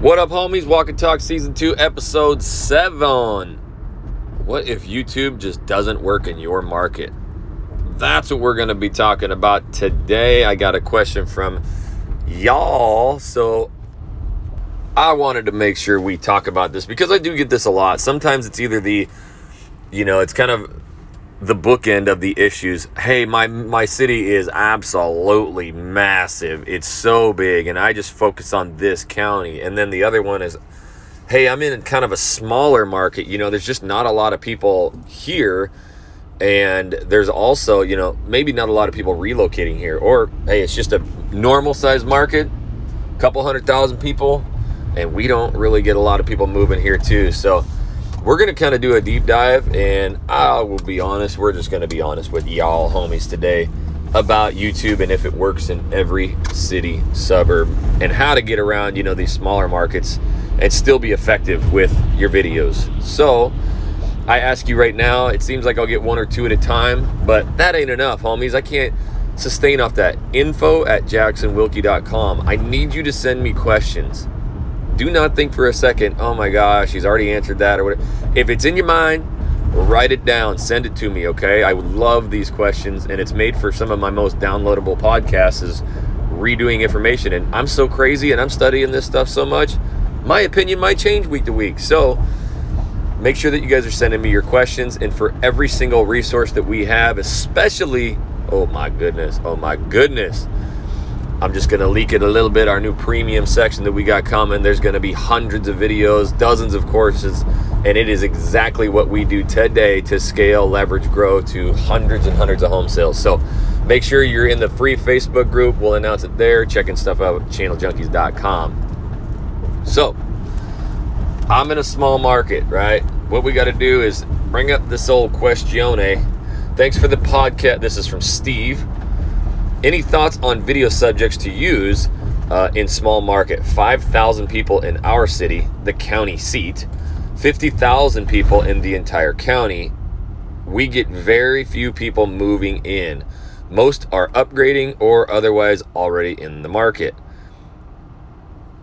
What up, homies? Walk and Talk Season 2, Episode 7. What if YouTube just doesn't work in your market? That's what we're going to be talking about today. I got a question from y'all, so I wanted to make sure we talk about this because I do get this a lot. Sometimes it's either the, you know, it's kind of the bookend of the issues. Hey, my my city is absolutely massive. It's so big and I just focus on this county. And then the other one is hey, I'm in kind of a smaller market. You know, there's just not a lot of people here and there's also, you know, maybe not a lot of people relocating here or hey, it's just a normal sized market, couple hundred thousand people and we don't really get a lot of people moving here too. So, we're going to kind of do a deep dive, and I will be honest, we're just going to be honest with y'all, homies, today about YouTube and if it works in every city, suburb, and how to get around, you know, these smaller markets and still be effective with your videos. So, I ask you right now, it seems like I'll get one or two at a time, but that ain't enough, homies. I can't sustain off that. Info at jacksonwilkey.com. I need you to send me questions do not think for a second, oh my gosh, he's already answered that or whatever. If it's in your mind, write it down, send it to me, okay? I love these questions, and it's made for some of my most downloadable podcasts is redoing information. And I'm so crazy and I'm studying this stuff so much, my opinion might change week to week. So make sure that you guys are sending me your questions. And for every single resource that we have, especially, oh my goodness, oh my goodness I'm just going to leak it a little bit. Our new premium section that we got coming, there's going to be hundreds of videos, dozens of courses, and it is exactly what we do today to scale, leverage, grow to hundreds and hundreds of home sales. So make sure you're in the free Facebook group. We'll announce it there. Checking stuff out at channeljunkies.com. So I'm in a small market, right? What we got to do is bring up this old questione. Thanks for the podcast. This is from Steve. Any thoughts on video subjects to use uh, in small market? 5,000 people in our city, the county seat, 50,000 people in the entire county. We get very few people moving in. Most are upgrading or otherwise already in the market.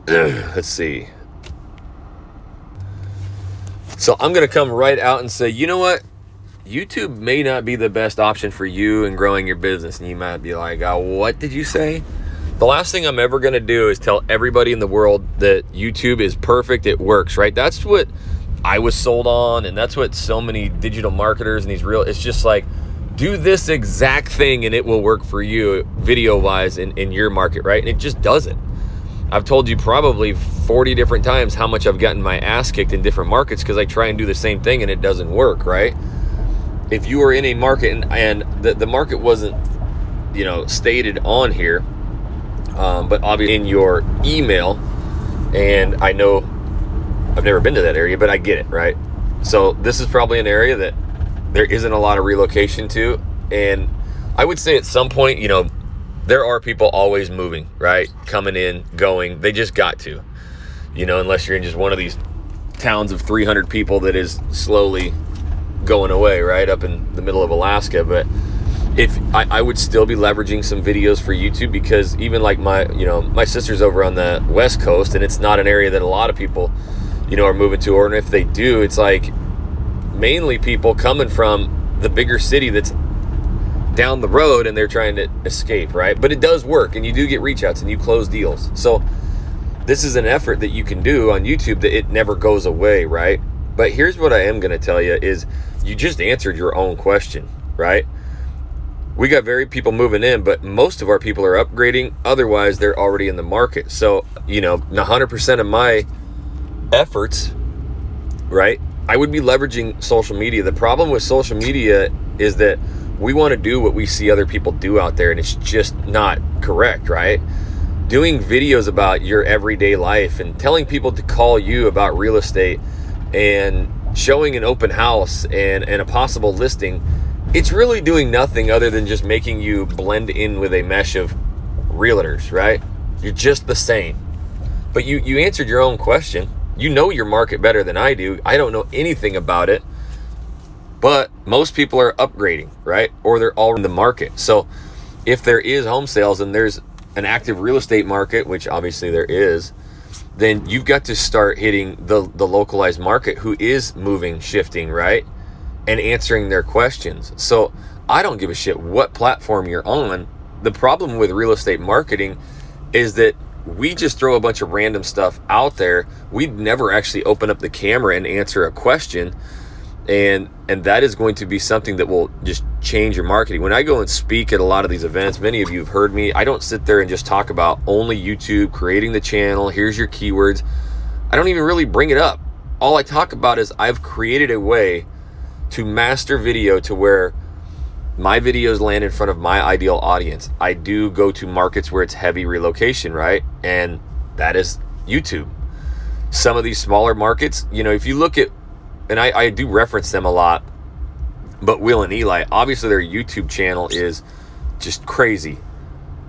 Let's see. So I'm going to come right out and say, you know what? YouTube may not be the best option for you in growing your business. And you might be like, oh, what did you say? The last thing I'm ever going to do is tell everybody in the world that YouTube is perfect, it works, right? That's what I was sold on. And that's what so many digital marketers and these real, it's just like, do this exact thing and it will work for you video wise in, in your market, right? And it just doesn't. I've told you probably 40 different times how much I've gotten my ass kicked in different markets because I try and do the same thing and it doesn't work, right? If you were in a market and, and the, the market wasn't you know stated on here um, but obviously in your email and i know i've never been to that area but i get it right? So this is probably an area that there isn't a lot of relocation to and i would say at some point you know there are people always moving right? Coming in going. They just got to you know unless you're in just one of these towns of 300 people that is slowly going away, right up in the middle of Alaska. But if I, I, would still be leveraging some videos for YouTube because even like my, you know, my sister's over on the West Coast and it's not an area that a lot of people, you know, are moving to. Or if they do, it's like mainly people coming from the bigger city that's down the road and they're trying to escape, right? But it does work and you do get reach outs and you close deals. So this is an effort that you can do on YouTube that it never goes away, right? But here's what I am going to tell you is you just answered your own question, right? We got very people moving in, but most of our people are upgrading. Otherwise, they're already in the market. So, you know, 100% of my efforts, right? I would be leveraging social media. The problem with social media is that we want to do what we see other people do out there, and it's just not correct, right? Doing videos about your everyday life and telling people to call you about real estate and showing an open house and, and a possible listing, it's really doing nothing other than just making you blend in with a mesh of realtors, right? You're just the same. But you, you answered your own question. You know your market better than I do. I don't know anything about it. But most people are upgrading, right? Or they're all in the market. So if there is home sales and there's an active real estate market, which obviously there is, then you've got to start hitting the the localized market who is moving, shifting, right? And answering their questions. So I don't give a shit what platform you're on. The problem with real estate marketing is that we just throw a bunch of random stuff out there. We'd never actually open up the camera and answer a question. And and that is going to be something that will just change your marketing. When I go and speak at a lot of these events, many of you have heard me. I don't sit there and just talk about only YouTube, creating the channel, here's your keywords. I don't even really bring it up. All I talk about is I've created a way to master video to where my videos land in front of my ideal audience. I do go to markets where it's heavy relocation, right? And that is YouTube. Some of these smaller markets, you know, if you look at, and I, I do reference them a lot, but Will and Eli, obviously their YouTube channel is just crazy.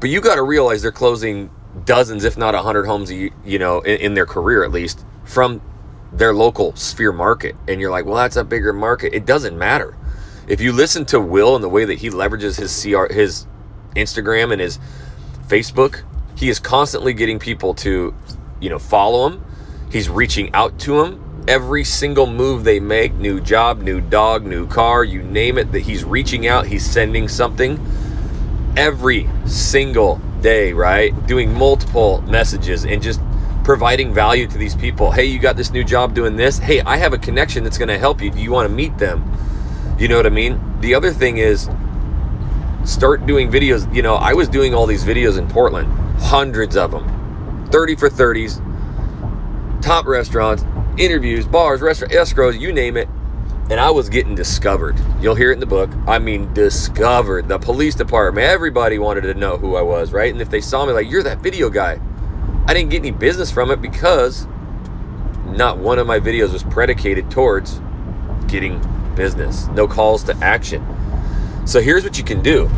But you got to realize they're closing dozens, if not a hundred homes, you know, in, in their career at least, from their local sphere market. And you're like, well, that's a bigger market. It doesn't matter if you listen to Will and the way that he leverages his CR, his Instagram and his Facebook, he is constantly getting people to, you know, follow him. He's reaching out to them. Every single move they make, new job, new dog, new car, you name it, that he's reaching out, he's sending something every single day, right? Doing multiple messages and just providing value to these people. Hey, you got this new job doing this. Hey, I have a connection that's going to help you. Do you want to meet them? You know what I mean? The other thing is start doing videos. You know, I was doing all these videos in Portland, hundreds of them, 30 for 30s, top restaurants, interviews, bars, restaurant, escrows, you name it. And I was getting discovered. You'll hear it in the book. I mean, discovered. The police department, everybody wanted to know who I was, right? And if they saw me, like, you're that video guy. I didn't get any business from it because not one of my videos was predicated towards getting business, no calls to action. So here's what you can do.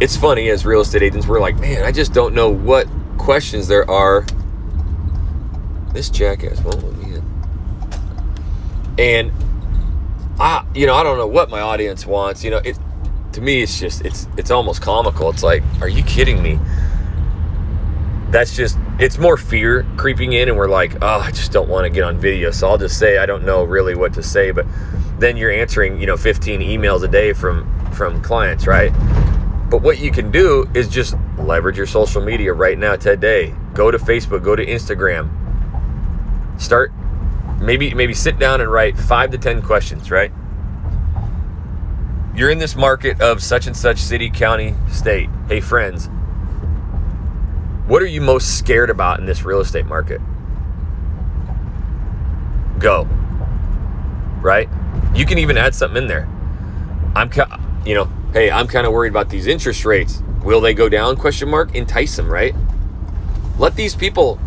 It's funny as real estate agents, we're like, man, I just don't know what questions there are. This jackass won't let me in. And I, you know, I don't know what my audience wants. You know, it to me, it's just, it's, it's almost comical. It's like, are you kidding me? that's just it's more fear creeping in and we're like oh i just don't want to get on video so i'll just say i don't know really what to say but then you're answering you know 15 emails a day from from clients right but what you can do is just leverage your social media right now today go to facebook go to instagram start maybe maybe sit down and write five to ten questions right you're in this market of such and such city county state hey friends what are you most scared about in this real estate market? Go. Right? You can even add something in there. I'm, you know, hey, I'm kind of worried about these interest rates. Will they go down? Question mark. Entice them, right? Let these people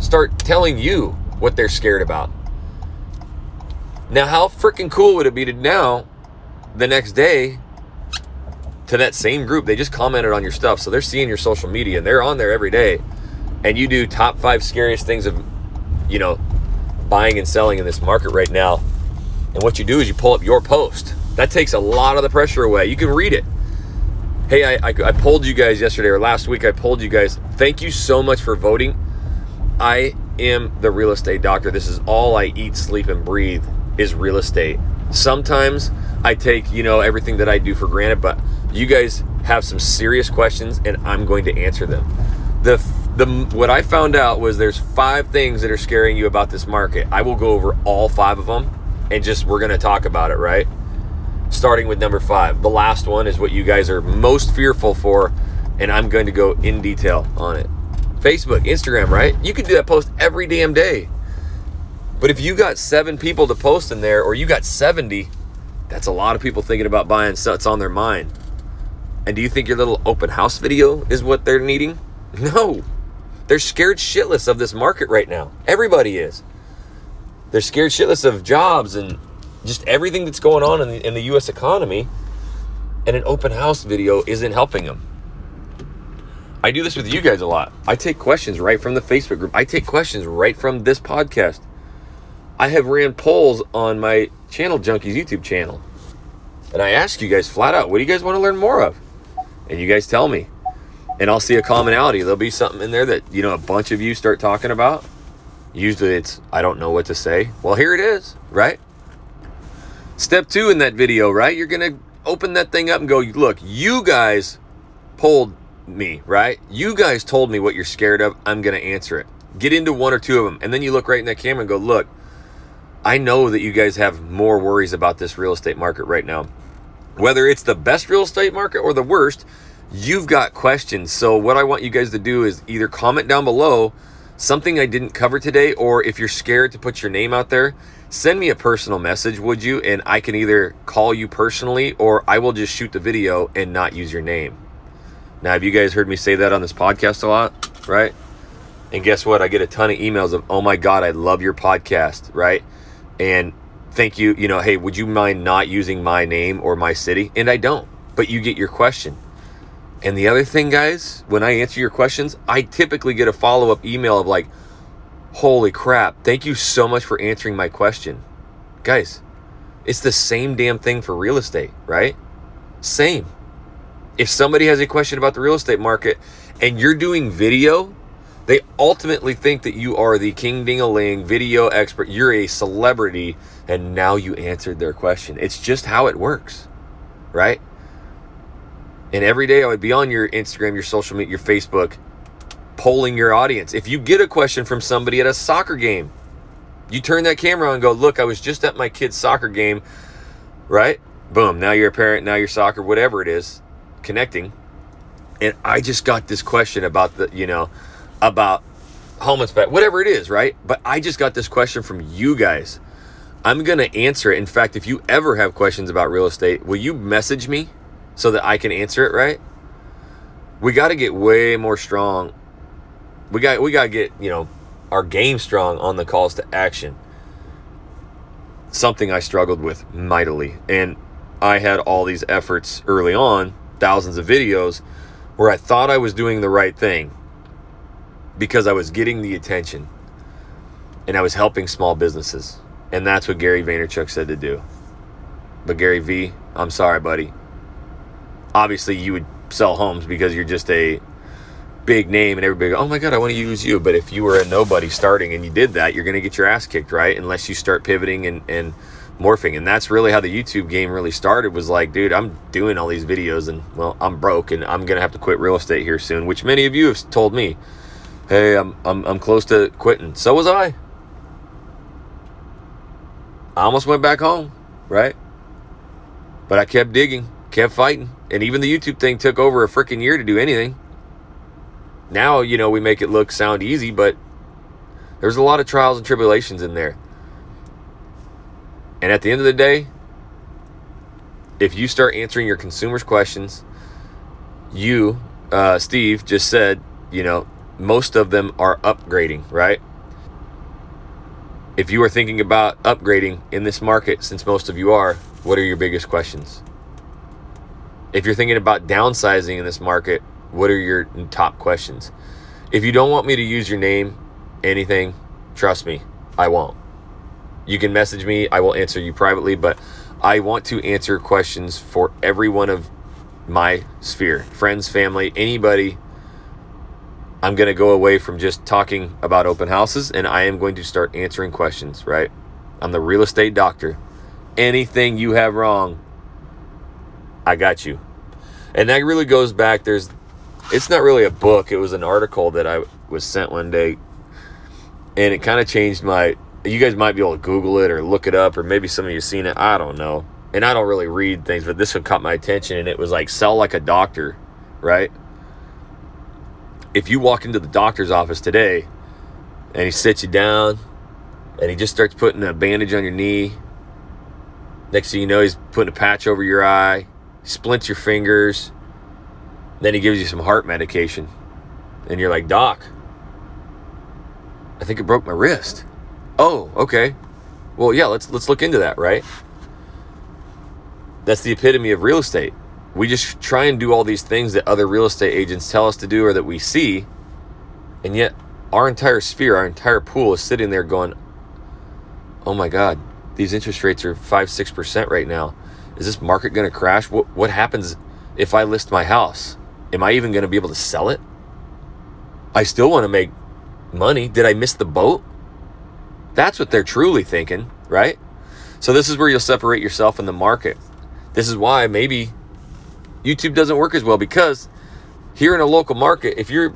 start telling you what they're scared about. Now, how freaking cool would it be to now, the next day, to that same group. They just commented on your stuff. So they're seeing your social media and they're on there every day. And you do top five scariest things of, you know, buying and selling in this market right now. And what you do is you pull up your post. That takes a lot of the pressure away. You can read it. Hey, I, I, I polled you guys yesterday or last week. I polled you guys. Thank you so much for voting. I am the real estate doctor. This is all I eat, sleep, and breathe is real estate. Sometimes I take, you know, everything that I do for granted, but you guys have some serious questions and I'm going to answer them. The the what I found out was there's five things that are scaring you about this market. I will go over all five of them and just we're going to talk about it, right? Starting with number 5. The last one is what you guys are most fearful for and I'm going to go in detail on it. Facebook, Instagram, right? You can do that post every damn day. But if you got 7 people to post in there or you got 70, that's a lot of people thinking about buying stuff on their mind. And do you think your little open house video is what they're needing? No. They're scared shitless of this market right now. Everybody is. They're scared shitless of jobs and just everything that's going on in the, in the US economy. And an open house video isn't helping them. I do this with you guys a lot. I take questions right from the Facebook group. I take questions right from this podcast. I have ran polls on my Channel Junkies YouTube channel. And I ask you guys flat out, what do you guys want to learn more of? and you guys tell me. and I'll see a commonality. There'll be something in there that, you know, a bunch of you start talking about. Usually it's, I don't know what to say. Well, here it is, right? Step two in that video, right? You're going to open that thing up and go, look, you guys polled me, right? You guys told me what you're scared of. I'm going to answer it. Get into one or two of them. And then you look right in that camera and go, look, I know that you guys have more worries about this real estate market right now. Whether it's the best real estate market or the worst, you've got questions. So, what I want you guys to do is either comment down below something I didn't cover today, or if you're scared to put your name out there, send me a personal message, would you? And I can either call you personally or I will just shoot the video and not use your name. Now, have you guys heard me say that on this podcast a lot, right? And guess what? I get a ton of emails of, oh my God, I love your podcast, right? And thank you, you know, hey, would you mind not using my name or my city? And I don't, but you get your question. And the other thing, guys, when I answer your questions, I typically get a follow up email of like, holy crap, thank you so much for answering my question. Guys, it's the same damn thing for real estate, right? Same. If somebody has a question about the real estate market and you're doing video, they ultimately think that you are the king ding a ling video expert. You're a celebrity, and now you answered their question. It's just how it works, right? And every day I would be on your Instagram, your social media, your Facebook, polling your audience. If you get a question from somebody at a soccer game, you turn that camera on and go, Look, I was just at my kid's soccer game, right? Boom. Now you're a parent, now you're soccer, whatever it is, connecting. And I just got this question about the, you know, about home inspection, whatever it is, right? But I just got this question from you guys. I'm going to answer it. In fact, if you ever have questions about real estate, will you message me? so that I can answer it right. We got to get way more strong. We got we got to get, you know, our game strong on the calls to action. Something I struggled with mightily. And I had all these efforts early on, thousands of videos where I thought I was doing the right thing because I was getting the attention and I was helping small businesses. And that's what Gary Vaynerchuk said to do. But Gary V, I'm sorry, buddy obviously you would sell homes because you're just a big name and everybody oh my god i want to use you but if you were a nobody starting and you did that you're going to get your ass kicked right unless you start pivoting and, and morphing and that's really how the youtube game really started was like dude i'm doing all these videos and well i'm broke and i'm to have to quit real estate here soon which many of you have told me hey i'm, I'm, I'm close to quitting so was i i almost went back home right but i kept digging kept fighting and even the YouTube thing took over a freaking year to do anything. Now, you know, we make it look sound easy, but there's a lot of trials and tribulations in there. And at the end of the day, if you start answering your consumers' questions, you, uh, Steve, just said, you know, most of them are upgrading, right? If you are thinking about upgrading in this market, since most of you are, what are your biggest questions? If you're thinking about downsizing in this market, what are your top questions? If you don't want me to use your name, anything, trust me, I won't. You can message me, I will answer you privately, but I want to answer questions for every one of my sphere friends, family, anybody. I'm going to go away from just talking about open houses and I am going to start answering questions, right? I'm the real estate doctor. Anything you have wrong, I got you. And that really goes back. There's, it's not really a book. It was an article that I was sent one day, and it kind of changed my. You guys might be able to Google it or look it up, or maybe some of you seen it. I don't know. And I don't really read things, but this one caught my attention, and it was like sell like a doctor, right? If you walk into the doctor's office today, and he sits you down, and he just starts putting a bandage on your knee. Next thing you know, he's putting a patch over your eye splints your fingers. Then he gives you some heart medication. And you're like, Doc, I think it broke my wrist. Oh, okay. Well, yeah, let's let's look into that, right? That's the epitome of real estate. We just try and do all these things that other real estate agents tell us to do or that we see, and yet our entire sphere, our entire pool is sitting there going, "Oh my god, these interest rates are 5 6% right now is this market going to crash? What what happens if I list my house Am I even going to be able to sell it? I still want to make money. Did I miss the boat? That's what they're truly thinking, right? So this is where you'll separate yourself in the market. This is why maybe YouTube doesn't work as well because here in a local market, if you're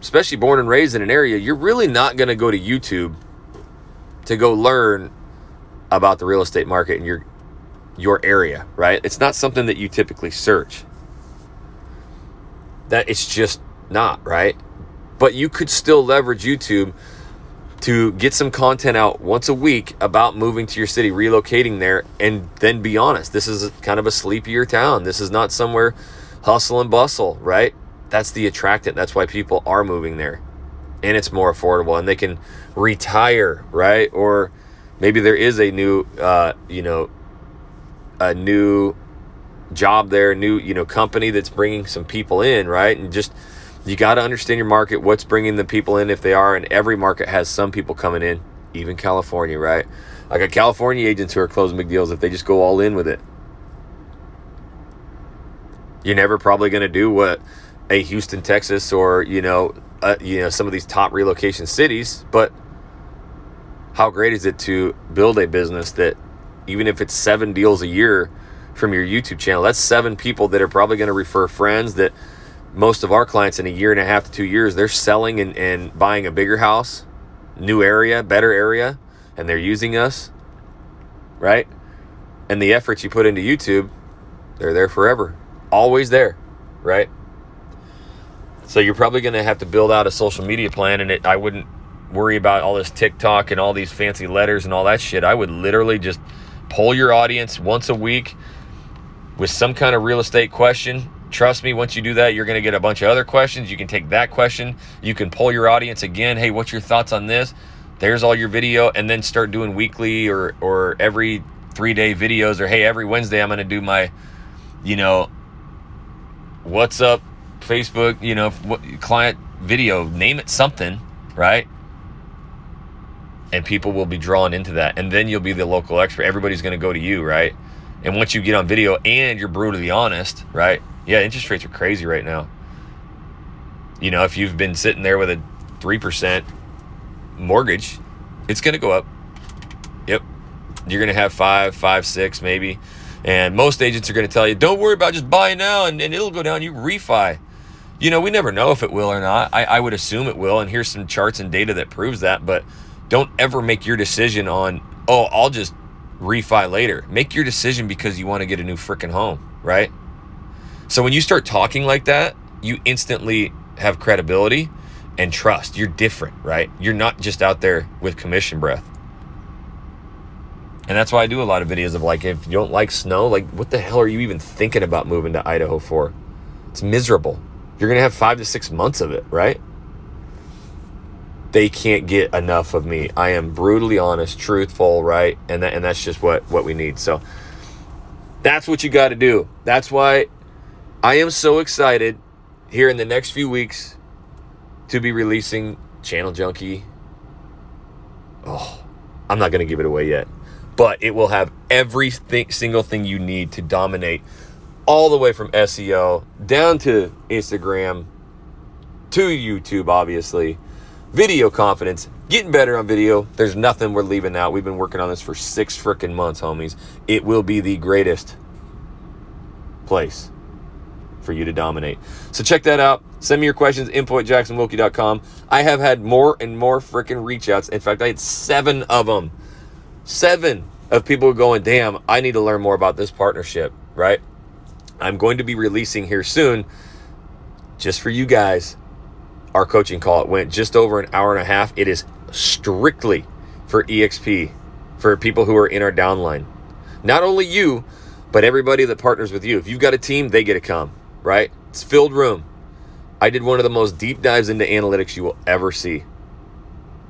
especially born and raised in an area, you're really not going to go to YouTube to go learn about the real estate market in your your area, right? It's not something that you typically search. That it's just not, right? But you could still leverage YouTube to get some content out once a week about moving to your city, relocating there, and then be honest. This is kind of a sleepier town. This is not somewhere hustle and bustle, right? That's the attractant. That's why people are moving there. And it's more affordable and they can retire, right? Or maybe there is a new, uh, you know, a new job there, new, you know, company that's bringing some people in, right? And just, you got to understand your market, what's bringing the people in if they are, and every market has some people coming in, even California, right? I got California agents who are closing big deals if they just go all in with it. You're never probably going to do what a Houston, Texas, or you know, uh, you know, some of these top relocation cities, but how great is it to build a business that even if it's seven deals a year from your YouTube channel, that's seven people that are probably going to refer friends that most of our clients in a year and a half to two years, they're selling and, and buying a bigger house, new area, better area, and they're using us, right? And the efforts you put into YouTube, they're there forever, always there, right? So you're probably going to have to build out a social media plan, and it, I wouldn't worry about all this TikTok and all these fancy letters and all that shit. I would literally just poll your audience once a week with some kind of real estate question Trust me, once you do that, you're going to get a bunch of other questions. You can take that question, you can pull your audience again. Hey, what's your thoughts on this? There's all your video, and then start doing weekly or or every three day videos. Or hey, every Wednesday I'm going to do my, you know, what's up Facebook, you know, what, client video. Name it something, right? And people will be drawn into that, and then you'll be the local expert. Everybody's going to go to you, right? And once you get on video and you're brutally honest, right? Yeah, interest rates are crazy right now. You know, if you've been sitting there with a 3% mortgage, it's going to go up. Yep. You're going to have five, five, six, maybe. And most agents are going to tell you, don't worry about just buying now and, and it'll go down. You refi. You know, we never know if it will or not. I, I would assume it will. And here's some charts and data that proves that. But don't ever make your decision on, oh, I'll just refi later. Make your decision because you want to get a new freaking home, right? So when you start talking like that, you instantly have credibility and trust. You're different, right? You're not just out there with commission breath. And that's why I do a lot of videos of like, if you don't like snow, like, what the hell are you even thinking about moving to Idaho for? It's miserable. You're going to have five to six months of it, right? They can't get enough of me. I am brutally honest, truthful, right? And that, and that's just what, what we need. So that's what you got to do. That's why I am so excited here in the next few weeks to be releasing Channel Junkie. Oh, I'm not going to give it away yet, but it will have every single thing you need to dominate all the way from SEO down to Instagram to YouTube, obviously. Video confidence, getting better on video. There's nothing we're leaving out. We've been working on this for six freaking months, homies. It will be the greatest place for you to dominate. So check that out. Send me your questions, info at jacksonwilkey.com. I have had more and more freaking reach outs. In fact, I had seven of them. Seven of people going, damn, I need to learn more about this partnership, right? I'm going to be releasing here soon, just for you guys, our coaching call. It went just over an hour and a half. It is strictly for EXP, for people who are in our downline. Not only you, but everybody that partners with you. If you've got a team, they get to come right? It's filled room. I did one of the most deep dives into analytics you will ever see.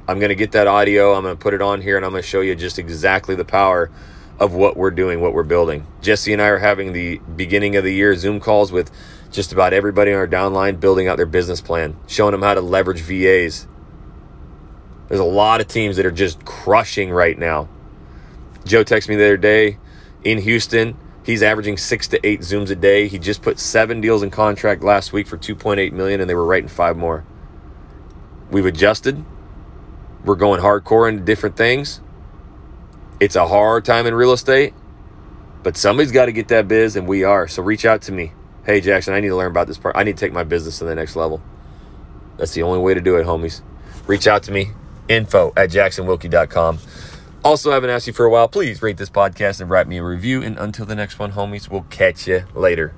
I'm going to get that audio, I'm going to put it on here, and I'm going to show you just exactly the power of what we're doing, what we're building. Jesse and I are having the beginning of the year Zoom calls with just about everybody on our downline building out their business plan, showing them how to leverage VAs. There's a lot of teams that are just crushing right now. Joe texted me the other day in Houston He's averaging six to eight Zooms a day. He just put seven deals in contract last week for 2.8 million, and they were writing five more. We've adjusted. We're going hardcore into different things. It's a hard time in real estate, but somebody's got to get that biz, and we are. So reach out to me. Hey, Jackson, I need to learn about this part. I need to take my business to the next level. That's the only way to do it, homies. Reach out to me. Info at jacksonwilkey.com. Also, I haven't asked you for a while. Please rate this podcast and write me a review. And until the next one, homies, we'll catch you later.